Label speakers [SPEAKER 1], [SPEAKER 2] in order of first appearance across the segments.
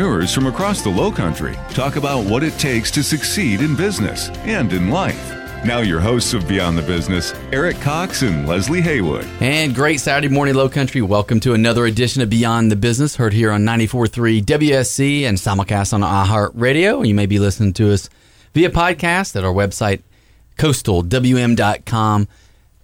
[SPEAKER 1] from across the Low Country talk about what it takes to succeed in business and in life. Now, your hosts of Beyond the Business, Eric Cox and Leslie Haywood.
[SPEAKER 2] And great Saturday morning, Low Country. Welcome to another edition of Beyond the Business, heard here on 94.3 WSC and simulcast on iHeartRadio. You may be listening to us via podcast at our website, coastalwm.com.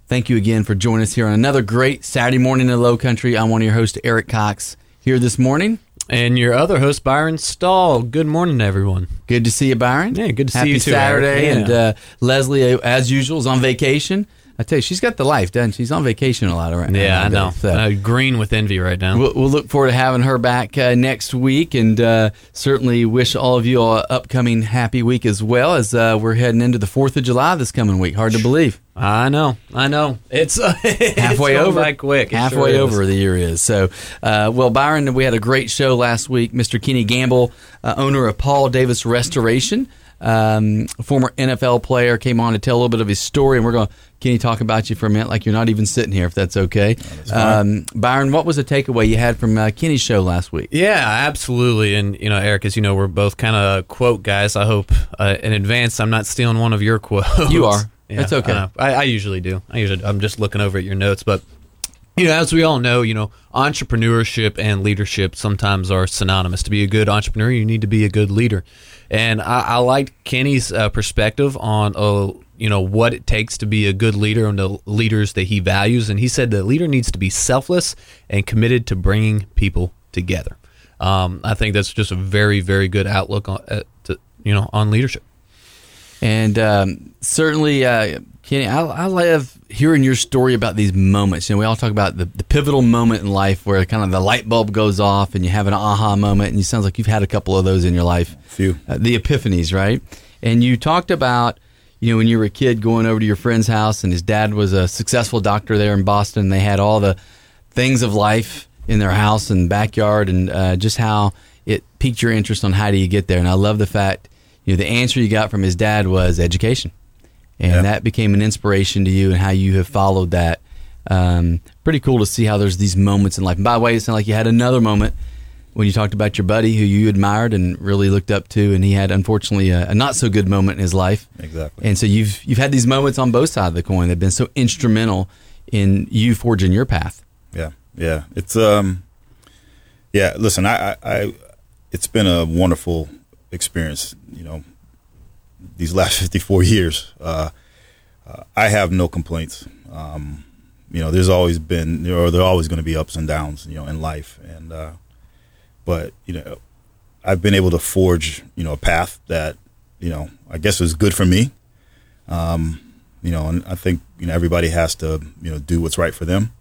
[SPEAKER 2] Thank you again for joining us here on another great Saturday morning in the Low Country. I'm one of your hosts, Eric Cox, here this morning.
[SPEAKER 3] And your other host, Byron Stahl. Good morning, everyone.
[SPEAKER 2] Good to see you, Byron.
[SPEAKER 3] Yeah, good to
[SPEAKER 2] Happy
[SPEAKER 3] see you too.
[SPEAKER 2] Saturday. And uh, Leslie, uh, as usual, is on vacation. I tell you, she's got the life, doesn't she? She's on vacation a lot right now.
[SPEAKER 3] yeah, I know.
[SPEAKER 2] So.
[SPEAKER 3] Uh, green with envy right now.
[SPEAKER 2] We'll, we'll look forward to having her back uh, next week, and uh, certainly wish all of you an upcoming happy week as well as uh, we're heading into the Fourth of July this coming week. Hard to believe.
[SPEAKER 3] I know, I know. It's uh, it's
[SPEAKER 2] halfway over.
[SPEAKER 3] by quick. It
[SPEAKER 2] halfway
[SPEAKER 3] sure
[SPEAKER 2] over the year is. So, uh, well, Byron, we had a great show last week. Mr. Kenny Gamble, uh, owner of Paul Davis Restoration, um, former NFL player, came on to tell a little bit of his story, and we're going to Kenny talk about you for a minute, like you're not even sitting here, if that's okay. um, Byron, what was the takeaway you had from uh, Kenny's show last week?
[SPEAKER 3] Yeah, absolutely. And you know, Eric, as you know, we're both kind of quote guys. I hope uh, in advance I'm not stealing one of your quotes.
[SPEAKER 2] You are.
[SPEAKER 3] Yeah,
[SPEAKER 2] That's okay.
[SPEAKER 3] I. I, I usually do. I usually. I'm just looking over at your notes, but you know, as we all know, you know, entrepreneurship and leadership sometimes are synonymous. To be a good entrepreneur, you need to be a good leader. And I, I liked Kenny's uh, perspective on, uh, you know, what it takes to be a good leader and the leaders that he values. And he said the leader needs to be selfless and committed to bringing people together. Um, I think that's just a very, very good outlook on, uh, to, you know, on leadership.
[SPEAKER 2] And um, certainly, uh, Kenny, I, I love hearing your story about these moments. You know, we all talk about the, the pivotal moment in life where kind of the light bulb goes off and you have an aha moment. And it sounds like you've had a couple of those in your life.
[SPEAKER 4] Few.
[SPEAKER 2] Uh, the epiphanies, right? And you talked about, you know, when you were a kid going over to your friend's house and his dad was a successful doctor there in Boston. And they had all the things of life in their house and backyard and uh, just how it piqued your interest on how do you get there. And I love the fact, you know, the answer you got from his dad was education. And
[SPEAKER 4] Yeah.
[SPEAKER 2] that became an inspiration to you and how you have followed that. Um, pretty cool to see how there's these moments in life. And by the way, it sounded like you had another moment when you talked about your buddy who you admired and really looked up to, and he had unfortunately a, a not so good moment in his life.
[SPEAKER 4] Exactly.
[SPEAKER 2] And so you've you've had these moments on both sides of the coin that have been so instrumental in you forging your path.
[SPEAKER 4] Yeah, yeah. It's um, yeah. Listen, I, I, I, it's been a wonderful experience. You know, these last fifty four years. Uh, uh, I have no complaints. Um, you know, there's always been there are there are always going to be ups and downs. You know, in life, and uh, but you know, I've been able to forge you know a path that you know I guess is good for me. Um, you know, and I think you know everybody has to you know do what's right for them.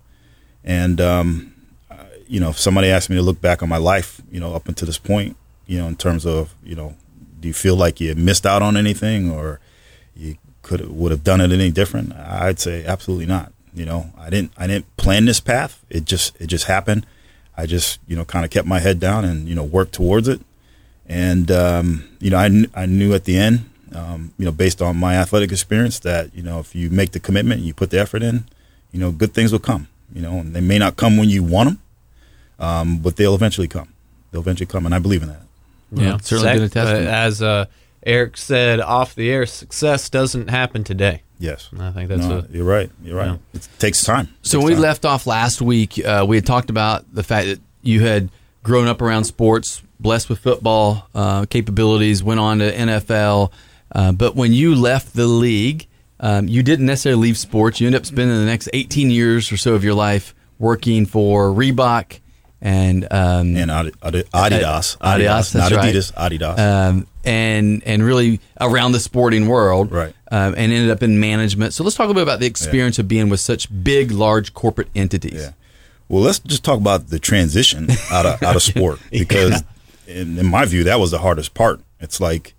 [SPEAKER 4] And um, uh, you know, if somebody asked me to look back on my life, you know, up until this point, you know, in terms of you know, do you feel like you missed out on anything or you could would have done it any different? I'd say absolutely not. You know, I didn't I didn't plan this path. It just it just happened. I just you know kind of kept my head down and you know worked towards it. And um, you know, I kn- I knew at the end, um, you know, based on my athletic experience, that you know if you make the commitment, you put the effort in, you know, good things will come. You know, and they may not come when you want them, um, but they'll eventually come. They'll eventually come, and I believe in that.
[SPEAKER 2] Yeah, certainly been a testament.
[SPEAKER 3] uh, as uh, Eric said off the air, success doesn't happen today.
[SPEAKER 4] Yes,
[SPEAKER 3] I think that's
[SPEAKER 4] no,
[SPEAKER 3] a
[SPEAKER 4] you're right. You're right.
[SPEAKER 3] Yeah.
[SPEAKER 4] It takes time.
[SPEAKER 2] So
[SPEAKER 4] Takes
[SPEAKER 2] when we
[SPEAKER 4] time.
[SPEAKER 2] left off last week, uh, we had talked about the fact that you had grown up around sports, blessed with football uh, capabilities, went on to NFL. Uh, but when you left the league, um, you didn't necessarily leave sports. You ended up spending the next 18 years or so of your life working for Reebok and um,
[SPEAKER 4] and Adi- Adi- Adidas,
[SPEAKER 2] Uh, Adidas,
[SPEAKER 4] not
[SPEAKER 2] right.
[SPEAKER 4] Adidas, Adidas.
[SPEAKER 2] um, and and really around the sporting world,
[SPEAKER 4] Right.
[SPEAKER 2] Um, and ended up in management. So let's talk a little bit about the experience of being with such big, large corporate entities.
[SPEAKER 4] Yeah. Well, let's just talk about the transition out of out of sport because in, in my view, that was the hardest part. It's like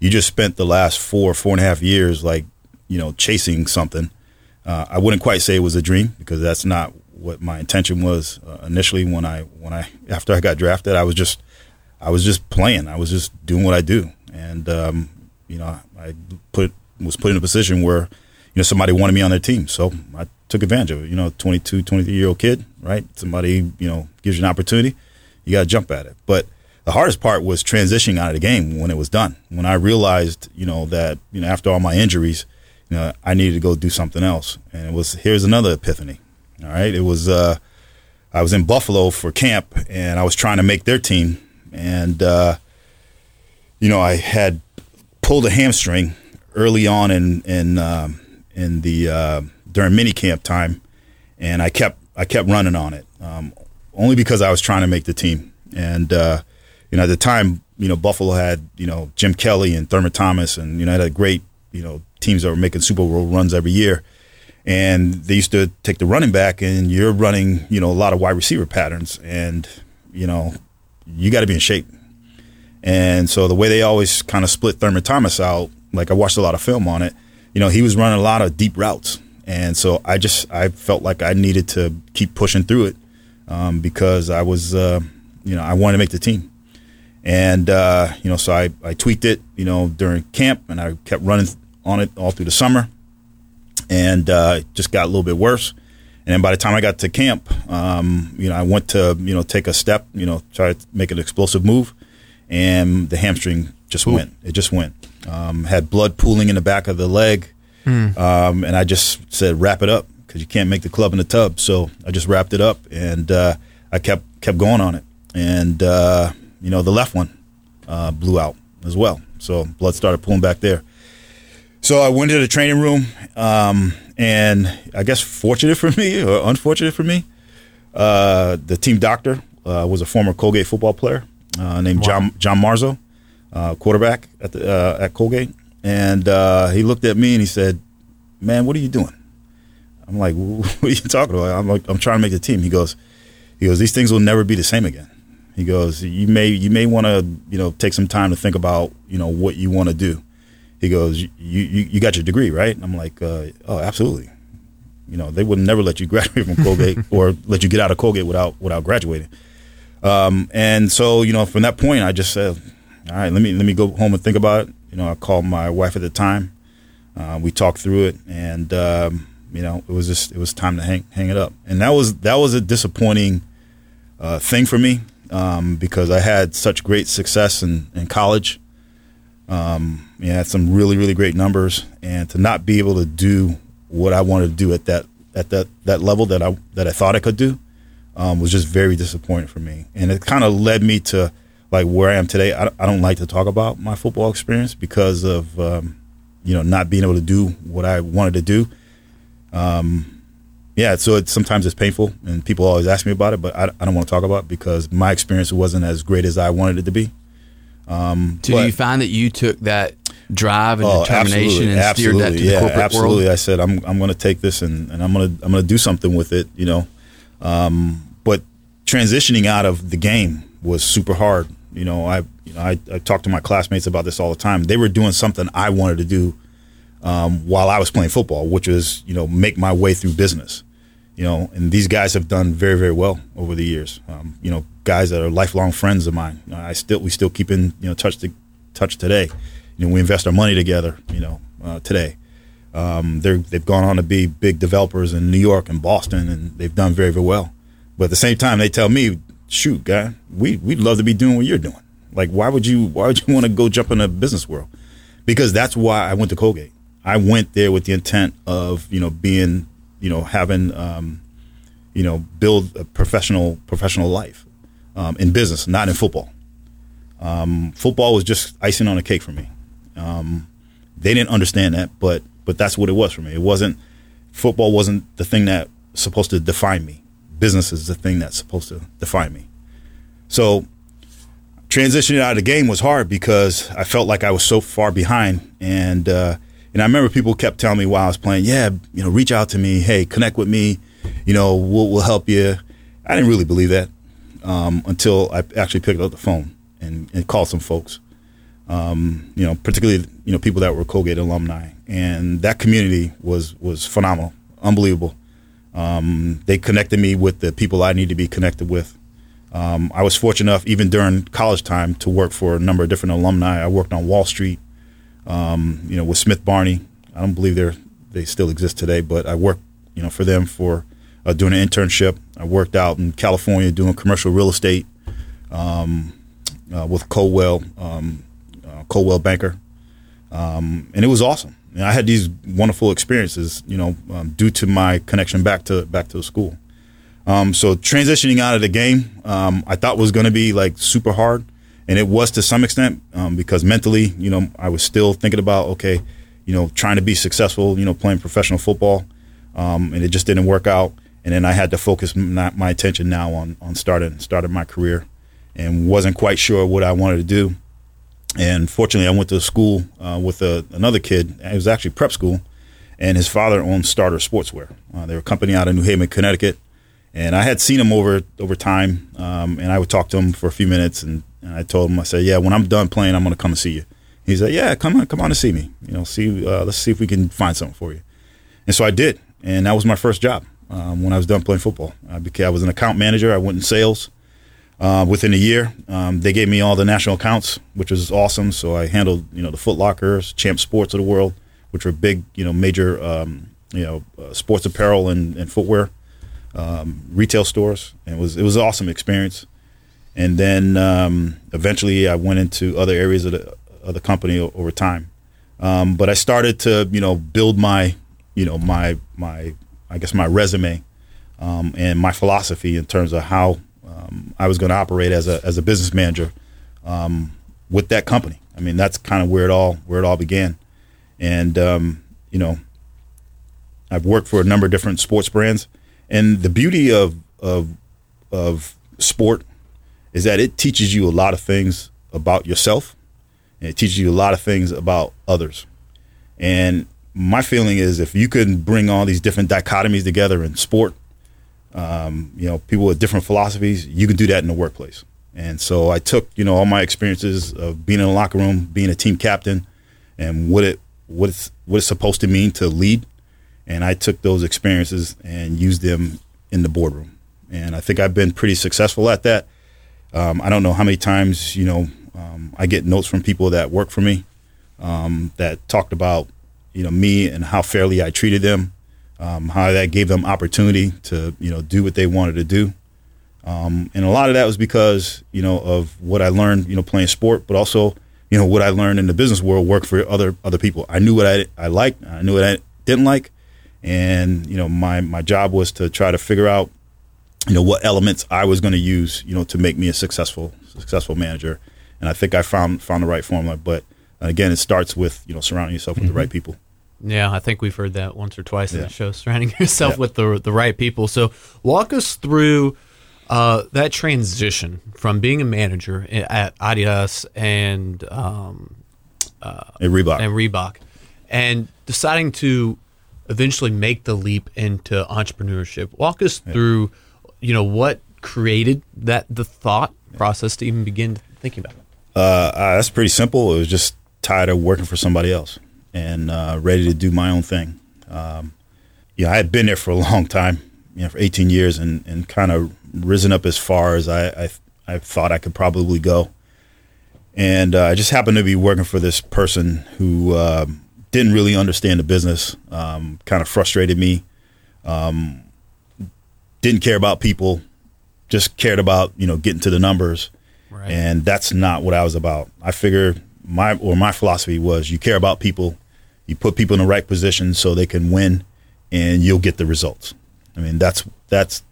[SPEAKER 4] you just spent the last four, four and a half years, like you know, chasing something. Uh, I wouldn't quite say it was a dream because that's not what my intention was uh, initially when I when I after I got drafted. I was just I was just playing. I was just doing what I do, and um, you know, I put was put in a position where you know somebody wanted me on their team, so I took advantage of it. You know, 22, 23 year old kid, right? Somebody you know gives you an opportunity, you got to jump at it. But the hardest part was transitioning out of the game when it was done. When I realized, you know, that you know after all my injuries, you know, I needed to go do something else, and it was here's another epiphany. All right, it was uh, I was in Buffalo for camp, and I was trying to make their team, and uh, you know I had pulled a hamstring early on in in um, in the uh, during mini camp time, and I kept I kept running on it um, only because I was trying to make the team, and uh, you know at the time you know Buffalo had you know Jim Kelly and Thurman Thomas, and you know had a great you know teams that were making Super Bowl runs every year. And they used to take the running back, and you're running, you know, a lot of wide receiver patterns, and you know, you got to be in shape. And so the way they always kind of split Thurman Thomas out, like I watched a lot of film on it, you know, he was running a lot of deep routes, and so I just I felt like I needed to keep pushing through it um, because I was, uh, you know, I wanted to make the team, and uh, you know, so I I tweaked it, you know, during camp, and I kept running on it all through the summer, and uh, it just got a little bit worse. And then by the time I got to camp, um, you know, I went to you know take a step, you know, try to make an explosive move, and the hamstring just
[SPEAKER 2] Ooh.
[SPEAKER 4] went. It just went. Um, had blood pooling in the back of the leg, um, and I just said wrap it up because you can't make the club in the tub. So I just wrapped it up, and uh, I kept kept going on it. And uh, you know, the left one uh, blew out as well, so blood started pooling back there. So I went to the training room, um, and I guess fortunate for me or unfortunate for me, uh, the team doctor uh, was a former Colgate football player uh, named John John Marzo, uh, quarterback at the uh, at Colgate, and uh, he looked at me and he said, "Man, what are you doing?" I'm like, "What are you talking about?" I'm like, "I'm trying to make the team." He goes, "He goes, these things will never be the same again." He goes, "You may you may want to you know take some time to think about you know what you want to do." He goes, "You you, you got your degree, right?" I'm like, uh, "Oh, absolutely." You know, they would never let you graduate from Colgate or let you get out of Colgate without without graduating. Um, and so, you know, from that point, I just said, "All right, let me let me go home and think about it." You know, I called my wife at the time. Uh, we talked through it, and um, you know, it was just it was time to hang hang it up. And that was that was a disappointing uh, thing for me um, because I had such great success in, in college. Um, you had some really really great numbers, and to not be able to do what I wanted to do at that at that that level that I that I thought I could do um, was just very disappointing for me, and it kind of led me to like where I am today. I, I don't like to talk about my football experience because of um, you know not being able to do what I wanted to do. Um, yeah, so it, sometimes it's painful, and people always ask me about it, but I, I don't want to talk about it because my experience wasn't as great as I wanted it to be. Um,
[SPEAKER 2] So do
[SPEAKER 4] but-
[SPEAKER 2] you find that you took that drive and
[SPEAKER 4] Oh,
[SPEAKER 2] determination
[SPEAKER 4] absolutely,
[SPEAKER 2] and steered that to
[SPEAKER 4] absolutely,
[SPEAKER 2] the
[SPEAKER 4] yeah,
[SPEAKER 2] corporate
[SPEAKER 4] absolutely.
[SPEAKER 2] world?
[SPEAKER 4] I said I'm I'm going to take this and, and I'm going to I'm going to do something with it, you know. Um, but transitioning out of the game was super hard. You know, I you know I, I talk to my classmates about this all the time. They were doing something I wanted to do um, while I was playing football, which was you know make my way through business. You know, and these guys have done very very well over the years. Um, you know, guys that are lifelong friends of mine. I still we still keep in you know touch to, touch today. You know, we invest our money together. You know, uh, today. Um, they're they've gone on to be big developers in New York and Boston, and they've done very very well. But at the same time, they tell me, "Shoot, guy, we we'd love to be doing what you're doing. Like, why would you why would you want to go jump in the business world? Because that's why I went to Colgate. I went there with the intent of you know being you know having um, you know build a professional professional life um, in business, not in football. Um, football was just icing on a cake for me. Um, they didn't understand that, but but that's what it was for me. It wasn't football wasn't the thing that was supposed to define me. Business is the thing that's supposed to define me. So transitioning out of the game was hard because I felt like I was so far behind, and uh, and I remember people kept telling me while I was playing, yeah, you know, reach out to me, hey, connect with me, you know, we'll we'll help you. I didn't really believe that um, until I actually picked up the phone and, and called some folks. Um, you know, particularly you know people that were Colgate alumni, and that community was was phenomenal, unbelievable. Um, they connected me with the people I need to be connected with. Um, I was fortunate enough, even during college time, to work for a number of different alumni. I worked on Wall Street, um, you know, with Smith Barney. I don't believe they're they still exist today, but I worked, you know, for them for uh, doing an internship. I worked out in California doing commercial real estate um, uh, with Coldwell, um, uh, Coldwell Banker, um, and it was awesome. And I had these wonderful experiences, you know, um, due to my connection back to back to the school. Um, so transitioning out of the game, um, I thought was going to be like super hard, and it was to some extent um, because mentally, you know, I was still thinking about okay, you know, trying to be successful, you know, playing professional football, um, and it just didn't work out. And then I had to focus my, my attention now on on starting starting my career, and wasn't quite sure what I wanted to do. And fortunately, I went to school uh, with a, another kid. It was actually prep school, and his father owned Starter Sportswear. Uh, they were a company out of New Haven, Connecticut. And I had seen him over over time, um, and I would talk to him for a few minutes, and, and I told him, I said, "Yeah, when I'm done playing, I'm going to come and see you." He said, "Yeah, come on, come on and see me. You know, see, uh, let's see if we can find something for you." And so I did, and that was my first job um, when I was done playing football. I became I was an account manager. I went in sales. Uh, within a year, um, they gave me all the national accounts, which was awesome. So I handled, you know, the Foot Lockers, Champ Sports of the world, which were big, you know, major, um, you know, uh, sports apparel and, and footwear um, retail stores. And it was it was an awesome experience. And then um, eventually, I went into other areas of the of the company over time. Um, but I started to, you know, build my, you know, my my I guess my resume um, and my philosophy in terms of how um, I was going to operate as a as a business manager um, with that company. I mean, that's kind of where it all where it all began. And um, you know, I've worked for a number of different sports brands, and the beauty of of of sport is that it teaches you a lot of things about yourself, and it teaches you a lot of things about others. And my feeling is if you can bring all these different dichotomies together in sport, um, you know, people with different philosophies, you can do that in the workplace. And so I took, you know, all my experiences of being in the locker room, being a team captain, and what it what it's what it's supposed to mean to lead. And I took those experiences and used them in the boardroom. And I think I've been pretty successful at that. Um, I don't know how many times, you know, um, I get notes from people that work for me um, that talked about, you know, me and how fairly I treated them, um, how that gave them opportunity to, you know, do what they wanted to do. Um, and a lot of that was because, you know, of what I learned, you know, playing sport, but also, you know, what I learned in the business world worked for other other people. I knew what I, I liked, I knew what I didn't like, and you know, my my job was to try to figure out, you know, what elements I was going to use, you know, to make me a successful successful manager. And I think I found found the right formula. But again, it starts with you know surrounding yourself with
[SPEAKER 3] Mm-hmm.
[SPEAKER 4] the right people.
[SPEAKER 3] Yeah, I think we've heard that once or twice in
[SPEAKER 4] Yeah.
[SPEAKER 3] the show. Surrounding yourself
[SPEAKER 4] Yeah.
[SPEAKER 3] with the the right people. So walk us through uh, that transition from being a manager at Adidas and um,
[SPEAKER 4] At Reebok.
[SPEAKER 3] and Reebok, and deciding to eventually make the leap into entrepreneurship. Walk us through, you know, what created that the thought process to even begin thinking about it.
[SPEAKER 4] Uh, uh, that's pretty simple. It was just tired of working for somebody else and uh, ready to do my own thing. Um, yeah, I had been there for a long time, you know, for 18 years, and, and kind of risen up as far as I, I I thought I could probably go. And uh, I just happened to be working for this person who um didn't really understand the business, um, kind of frustrated me, um, didn't care about people, just cared about you know getting to the numbers
[SPEAKER 3] Right.
[SPEAKER 4] and that's not what I was about. I figured my or my philosophy was you care about people, you put people in the right position so they can win, and you'll get the results. I mean that's that's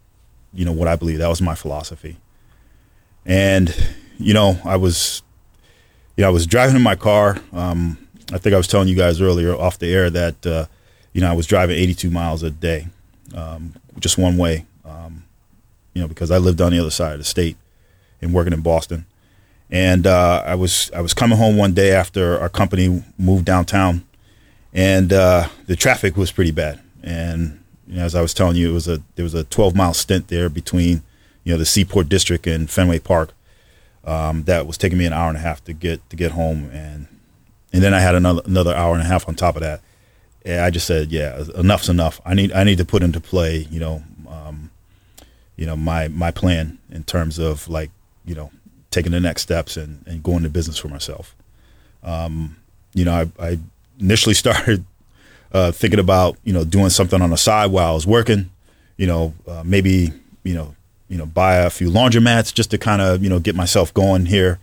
[SPEAKER 4] you know what I believe. That was my philosophy. And you know I was you know I was driving in my car. Um, I think I was telling you guys earlier off the air that uh, you know I was driving 82 miles a day, um, just one way. Um, you know because I lived on the other side of the state and working in Boston. And uh, I was I was coming home one day after our company moved downtown, and uh, the traffic was pretty bad. And you know, as I was telling you, it was a there was a 12 mile stint there between you know the Seaport District and Fenway Park. um, that was taking me an hour and a half to get to get home, and and then I had another another hour and a half on top of that. And I just said, yeah, enough's enough. I need I need to put into play, you know, you know my my plan in terms of like you know taking the next steps and, and going to business for myself. Um, you know, I, I initially started uh, thinking about you know doing something on the side while I was working. You know, uh, maybe you know you know buy a few laundromats just to kind of you know get myself going here.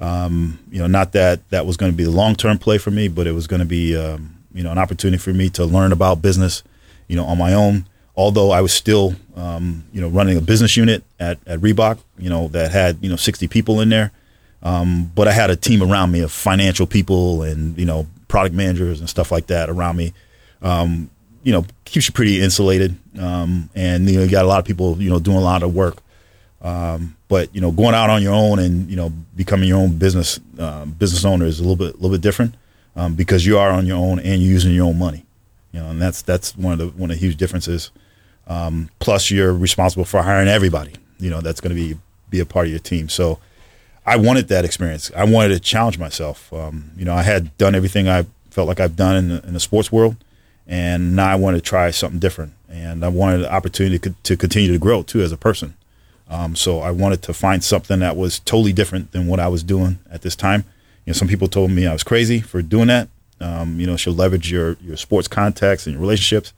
[SPEAKER 4] Um, you know, not that that was going to be the long term play for me, but it was going to be um, you know an opportunity for me to learn about business. You know, on my own. Although I was still um, you know running a business unit at, at Reebok, you know that had you know 60 people in there. Um, but I had a team around me of financial people and you know product managers and stuff like that around me. Um, you know, keeps you pretty insulated, um, and you know you got a lot of people you know doing a lot of work. Um, but you know, going out on your own and you know becoming your own business uh, business owner is a little bit a little bit different because you are on your own and you're using your own money. You know, and that's that's one of the one of the huge differences. Um, plus, you're responsible for hiring everybody. You know, that's going to be be a part of your team. So I wanted that experience. I wanted to challenge myself. Um, you know, I had done everything I felt like I've done in the, in the, sports world, and now I wanted to try something different. And I wanted the opportunity to, to continue to grow too as a person. Um, so I wanted to find something that was totally different than what I was doing at this time. You know, some people told me I was crazy for doing that. Um, you know, should leverage your your sports contacts and your relationships.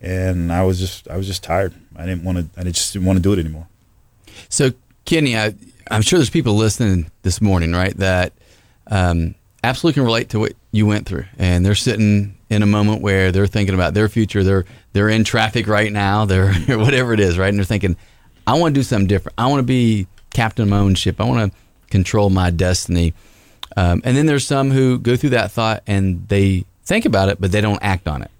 [SPEAKER 4] And I was just I was just tired. I didn't want to. I just didn't want to do it anymore.
[SPEAKER 2] So Kenny, I, I'm sure there's people listening this morning, right, that um, absolutely can relate to what you went through, and they're sitting in a moment where they're thinking about their future. They're they're in traffic right now. They're whatever it is, right, and they're thinking, I want to do something different. I want to be captain of my own ship. I want to control my destiny. Um, and then there's some who go through that thought and they think about it, but they don't act on it.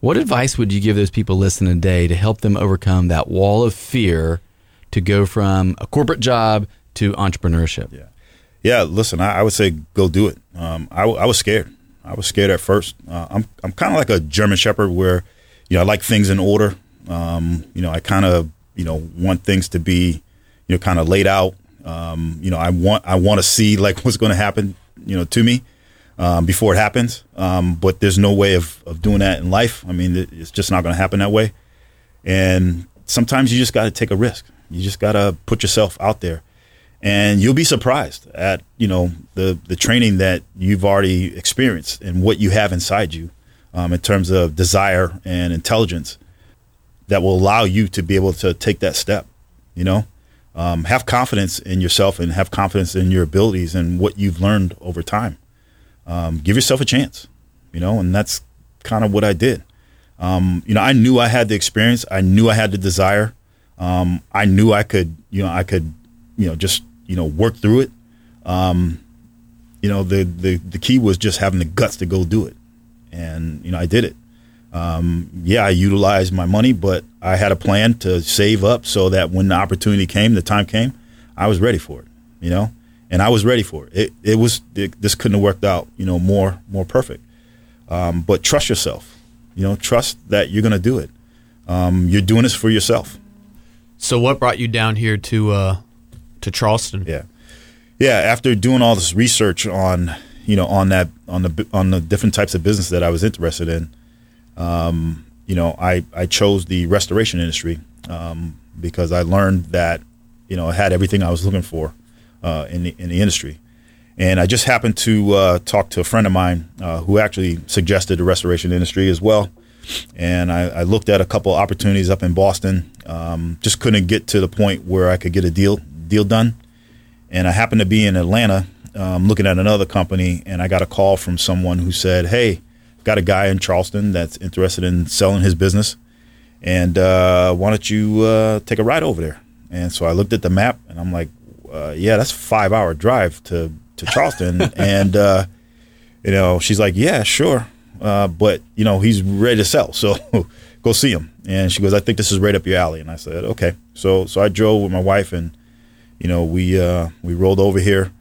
[SPEAKER 2] What advice would you give those people listening today to help them overcome that wall of fear to go from a corporate job to entrepreneurship?
[SPEAKER 4] Yeah. Yeah, listen, I, I would say go do it. Um, I, I, was scared. I was scared at first. Uh, I'm I'm kind of like a German Shepherd, where you know I like things in order. Um, you know, I kind of you know want things to be you know kind of laid out. Um, you know, I want I want to see like what's going to happen. You know, to me um, before it happens. Um, but there's no way of of doing that in life. I mean, it's just not going to happen that way. And sometimes you just got to take a risk. You just got to put yourself out there and you'll be surprised at you know the the training that you've already experienced and what you have inside you um, in terms of desire and intelligence that will allow you to be able to take that step you know um, have confidence in yourself and have confidence in your abilities and what you've learned over time um, give yourself a chance you know and that's kind of what i did um, you know i knew i had the experience i knew i had the desire um, i knew i could you know i could you know just you know work through it. Um, you know the the the key was just having the guts to go do it, and you know I did it. Um, yeah, I utilized my money, but I had a plan to save up so that when the opportunity came, the time came, I was ready for it. You know, and I was ready for it. It, it was it, this couldn't have worked out. You know, more more perfect. Um, but trust yourself. You know, trust that you're going to do it. Um, you're doing this for yourself.
[SPEAKER 3] So, what brought you down here to uh, to Charleston.
[SPEAKER 4] Yeah, yeah. After doing all this research on you know on that on the on the different types of business that I was interested in, um, you know, I I chose the restoration industry um, because I learned that you know I had everything I was looking for uh, in the in the industry. And I just happened to uh, talk to a friend of mine uh, who actually suggested the restoration industry as well. And I, I looked at a couple opportunities up in Boston. Um, just couldn't get to the point where I could get a deal deal done. And I happened to be in Atlanta um, looking at another company, and I got a call from someone who said, "Hey, got a guy in Charleston that's interested in selling his business, and uh, why don't you uh, take a ride over there?" And so I looked at the map, and I'm like, uh, "Yeah, that's a five hour drive to to Charleston." and uh, you know, she's like, "Yeah, sure, uh, but you know, he's ready to sell, so go see him." And she goes, "I think this is right up your alley." And I said, "Okay." So so I drove with my wife and you know, we uh, we rolled over here,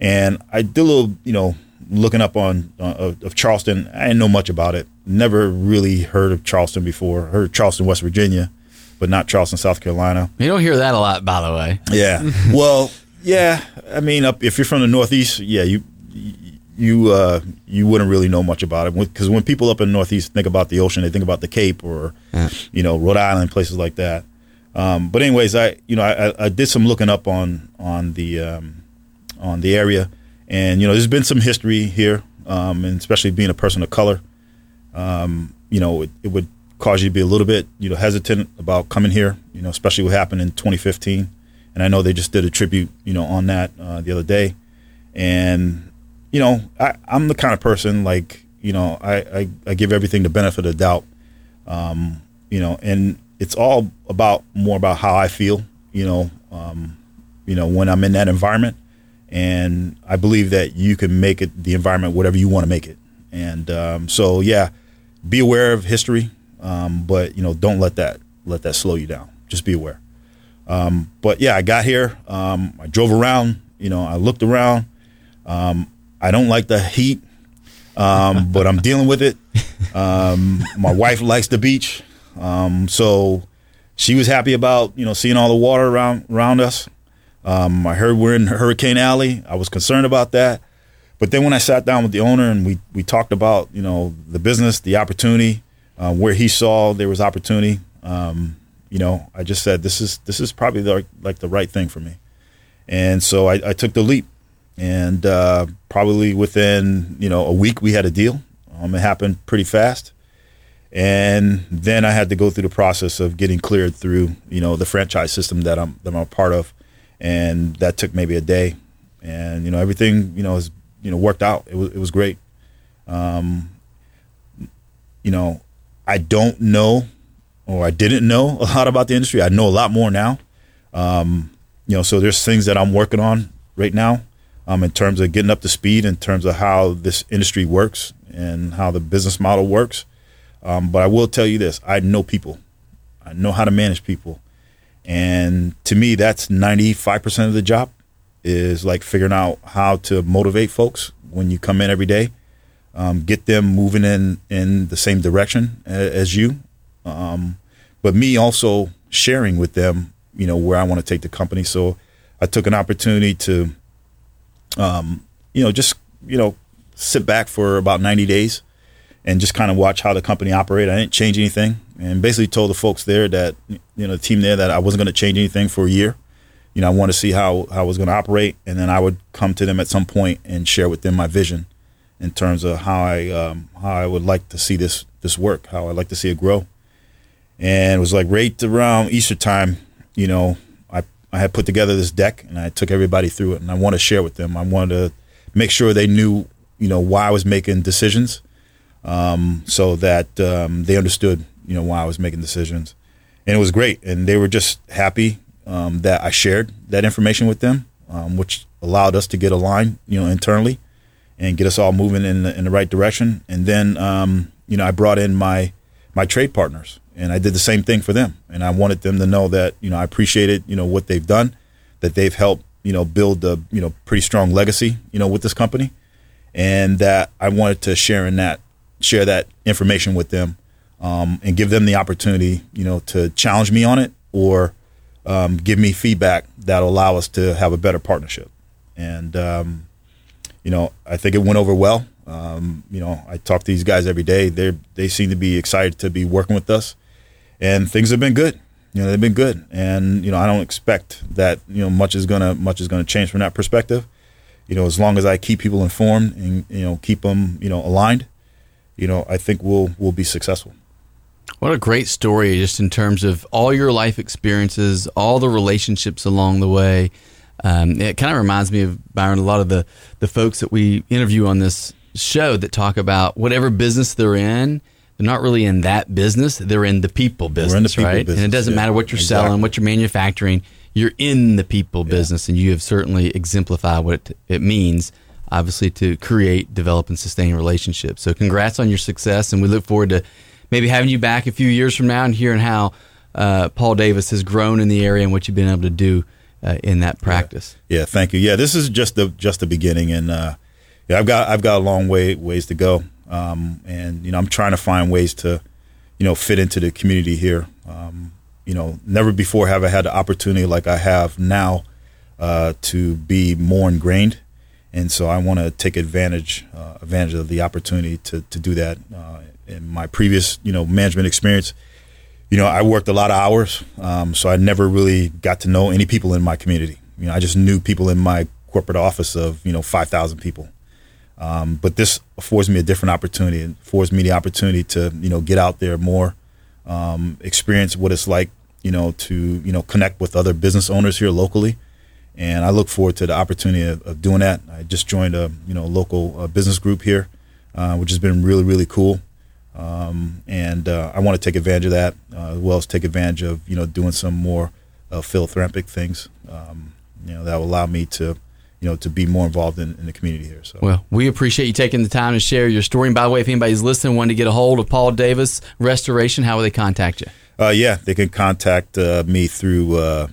[SPEAKER 4] and I did a little, you know, looking up on uh, of Charleston. I didn't know much about it. Never really heard of Charleston before. Heard of Charleston, West Virginia, but not Charleston, South Carolina.
[SPEAKER 2] You don't hear that a lot, by the way.
[SPEAKER 4] Yeah. well, Yeah, I mean, up if you're from the Northeast, yeah, you you uh, you wouldn't really know much about it because when people up in the Northeast think about the ocean, they think about the Cape or
[SPEAKER 2] Yeah.
[SPEAKER 4] you know Rhode Island, places like that. Um, but anyways, I you know I, I- did some looking up on on the um, on the area, and you know there's been some history here, um, and especially being a person of color, um, you know it, it would cause you to be a little bit you know hesitant about coming here, you know especially what happened in 2015, and I know they just did a tribute you know on that uh, the other day, and you know I, I'm the kind of person like you know I, I, I give everything the benefit of the doubt, um, you know, and it's all about more about how I feel, you know, um, you know when I'm in that environment, and I believe that you can make it the environment whatever you want to make it, and um, so yeah, be aware of history, um, but you know don't let that let that slow you down. Just be aware. Um, but yeah, I got here. Um, I drove around. You know, I looked around. Um, I don't like the heat, um, but I'm dealing with it. Um, my wife likes the beach, um, so she was happy about you know seeing all the water around around us. Um, I heard we're in Hurricane Alley. I was concerned about that, but then when I sat down with the owner and we we talked about you know the business, the opportunity, uh, where he saw there was opportunity. Um, you know, I just said this is this is probably the, like the right thing for me, and so I, I took the leap, and uh, probably within you know a week we had a deal. Um, it happened pretty fast, and then I had to go through the process of getting cleared through you know the franchise system that I'm that I'm a part of, and that took maybe a day, and you know everything you know is you know worked out. It was it was great. Um, you know, I don't know or I didn't know a lot about the industry. I know a lot more now. Um, you know, so there's things that I'm working on right now um, in terms of getting up to speed in terms of how this industry works and how the business model works. Um, but I will tell you this: I know people. I know how to manage people, and to me, that's 95% of the job is like figuring out how to motivate folks when you come in every day, um, get them moving in in the same direction as you, um, but me also sharing with them, you know, where I want to take the company. So I took an opportunity to, um, you know, just you know, sit back for about 90 days and just kind of watch how the company operated. I didn't change anything, and basically told the folks there that you know the team there that I wasn't going to change anything for a year. You know, I want to see how how I was going to operate, and then I would come to them at some point and share with them my vision in terms of how I um, how I would like to see this this work, how I'd like to see it grow. And it was like right around Easter time, you know, I I had put together this deck and I took everybody through it, and I want to share with them. I wanted to make sure they knew, you know, why I was making decisions um, so that um, they understood, you know, why I was making decisions. And it was great, and they were just happy um, that I shared that information with them, um, which allowed us to get aligned, you know, internally, and get us all moving in the, in the right direction. And then, um, you know, I brought in my my trade partners, and I did the same thing for them. And I wanted them to know that, you know, I appreciated, you know, what they've done, that they've helped, you know, build a, you know, pretty strong legacy, you know, with this company, and that I wanted to share in that share that information with them um, and give them the opportunity, you know, to challenge me on it or um, give me feedback that'll allow us to have a better partnership. And um, you know, I think it went over well. Um, you know, I talk to these guys every day. They they seem to be excited to be working with us, and things have been good. You know, they've been good, and you know, I don't expect that you know much is gonna much is gonna change from that perspective. You know, as long as I keep people informed and you know keep them you know aligned, you know, I think we'll we'll be successful.
[SPEAKER 2] What a great story, just in terms of all your life experiences, all the relationships along the way. Um, it kind of reminds me of Byron. A lot of the the folks that we interview on this show that talk about whatever business they're in, they're not really in that business. They're in the people business,
[SPEAKER 4] in the people
[SPEAKER 2] right? and it doesn't
[SPEAKER 4] yeah.
[SPEAKER 2] matter what you're
[SPEAKER 4] Exactly.
[SPEAKER 2] selling, what you're manufacturing. You're in the people business, and you have certainly exemplified what it, it means. Obviously, to create, develop, and sustain relationships. So, congrats on your success, and we look forward to maybe having you back a few years from now and hearing how uh, Paul Davis has grown in the area and what you've been able to do uh, in that practice.
[SPEAKER 4] Yeah, thank you. Yeah, this is just the just the beginning, and uh, yeah, I've got I've got a long way ways to go, um, and you know I'm trying to find ways to, you know, fit into the community here. Um, you know, never before have I had the opportunity like I have now uh, to be more ingrained, and so I want to take advantage uh, advantage of the opportunity to to do that. Uh, in my previous you know management experience, you know I worked a lot of hours, um, so I never really got to know any people in my community. You know I just knew people in my corporate office of you know five thousand people. Um, but this affords me a different opportunity. It affords me the opportunity to you know get out there more, um, experience what it's like you know to you know connect with other business owners here locally, and I look forward to the opportunity of, of doing that. I just joined a you know local uh, business group here, uh, which has been really really cool, um, and uh, I want to take advantage of that uh, as well as take advantage of you know doing some more uh, philanthropic things. Um, you know that will allow me to you know, to be more involved in, in, the community here. So,
[SPEAKER 2] well, we appreciate you taking the time to share your story. And by the way, if anybody's listening, wanting to get a hold of Paul Davis Restoration, how will they contact you?
[SPEAKER 4] Uh, yeah, they can contact uh, me through uh,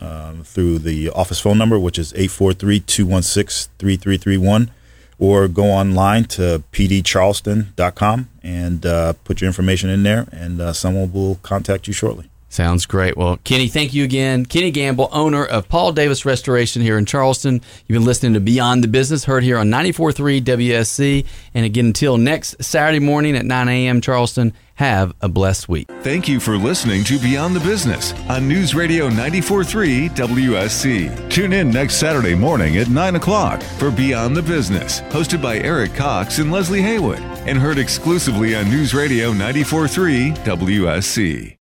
[SPEAKER 4] um, through the office phone number, which is 843-216-3331, or go online to pdcharleston.com and uh, put your information in there, and uh, someone will contact you shortly.
[SPEAKER 2] Sounds great. Well, Kenny, thank you again. Kenny Gamble, owner of Paul Davis Restoration here in Charleston. You've been listening to Beyond the Business, heard here on 94.3 WSC. And again, until next Saturday morning at 9 a.m. Charleston, have a blessed week.
[SPEAKER 1] Thank you for listening to Beyond the Business on News Radio 94.3 WSC. Tune in next Saturday morning at 9 o'clock for Beyond the Business, hosted by Eric Cox and Leslie Haywood, and heard exclusively on News Radio 94.3 WSC.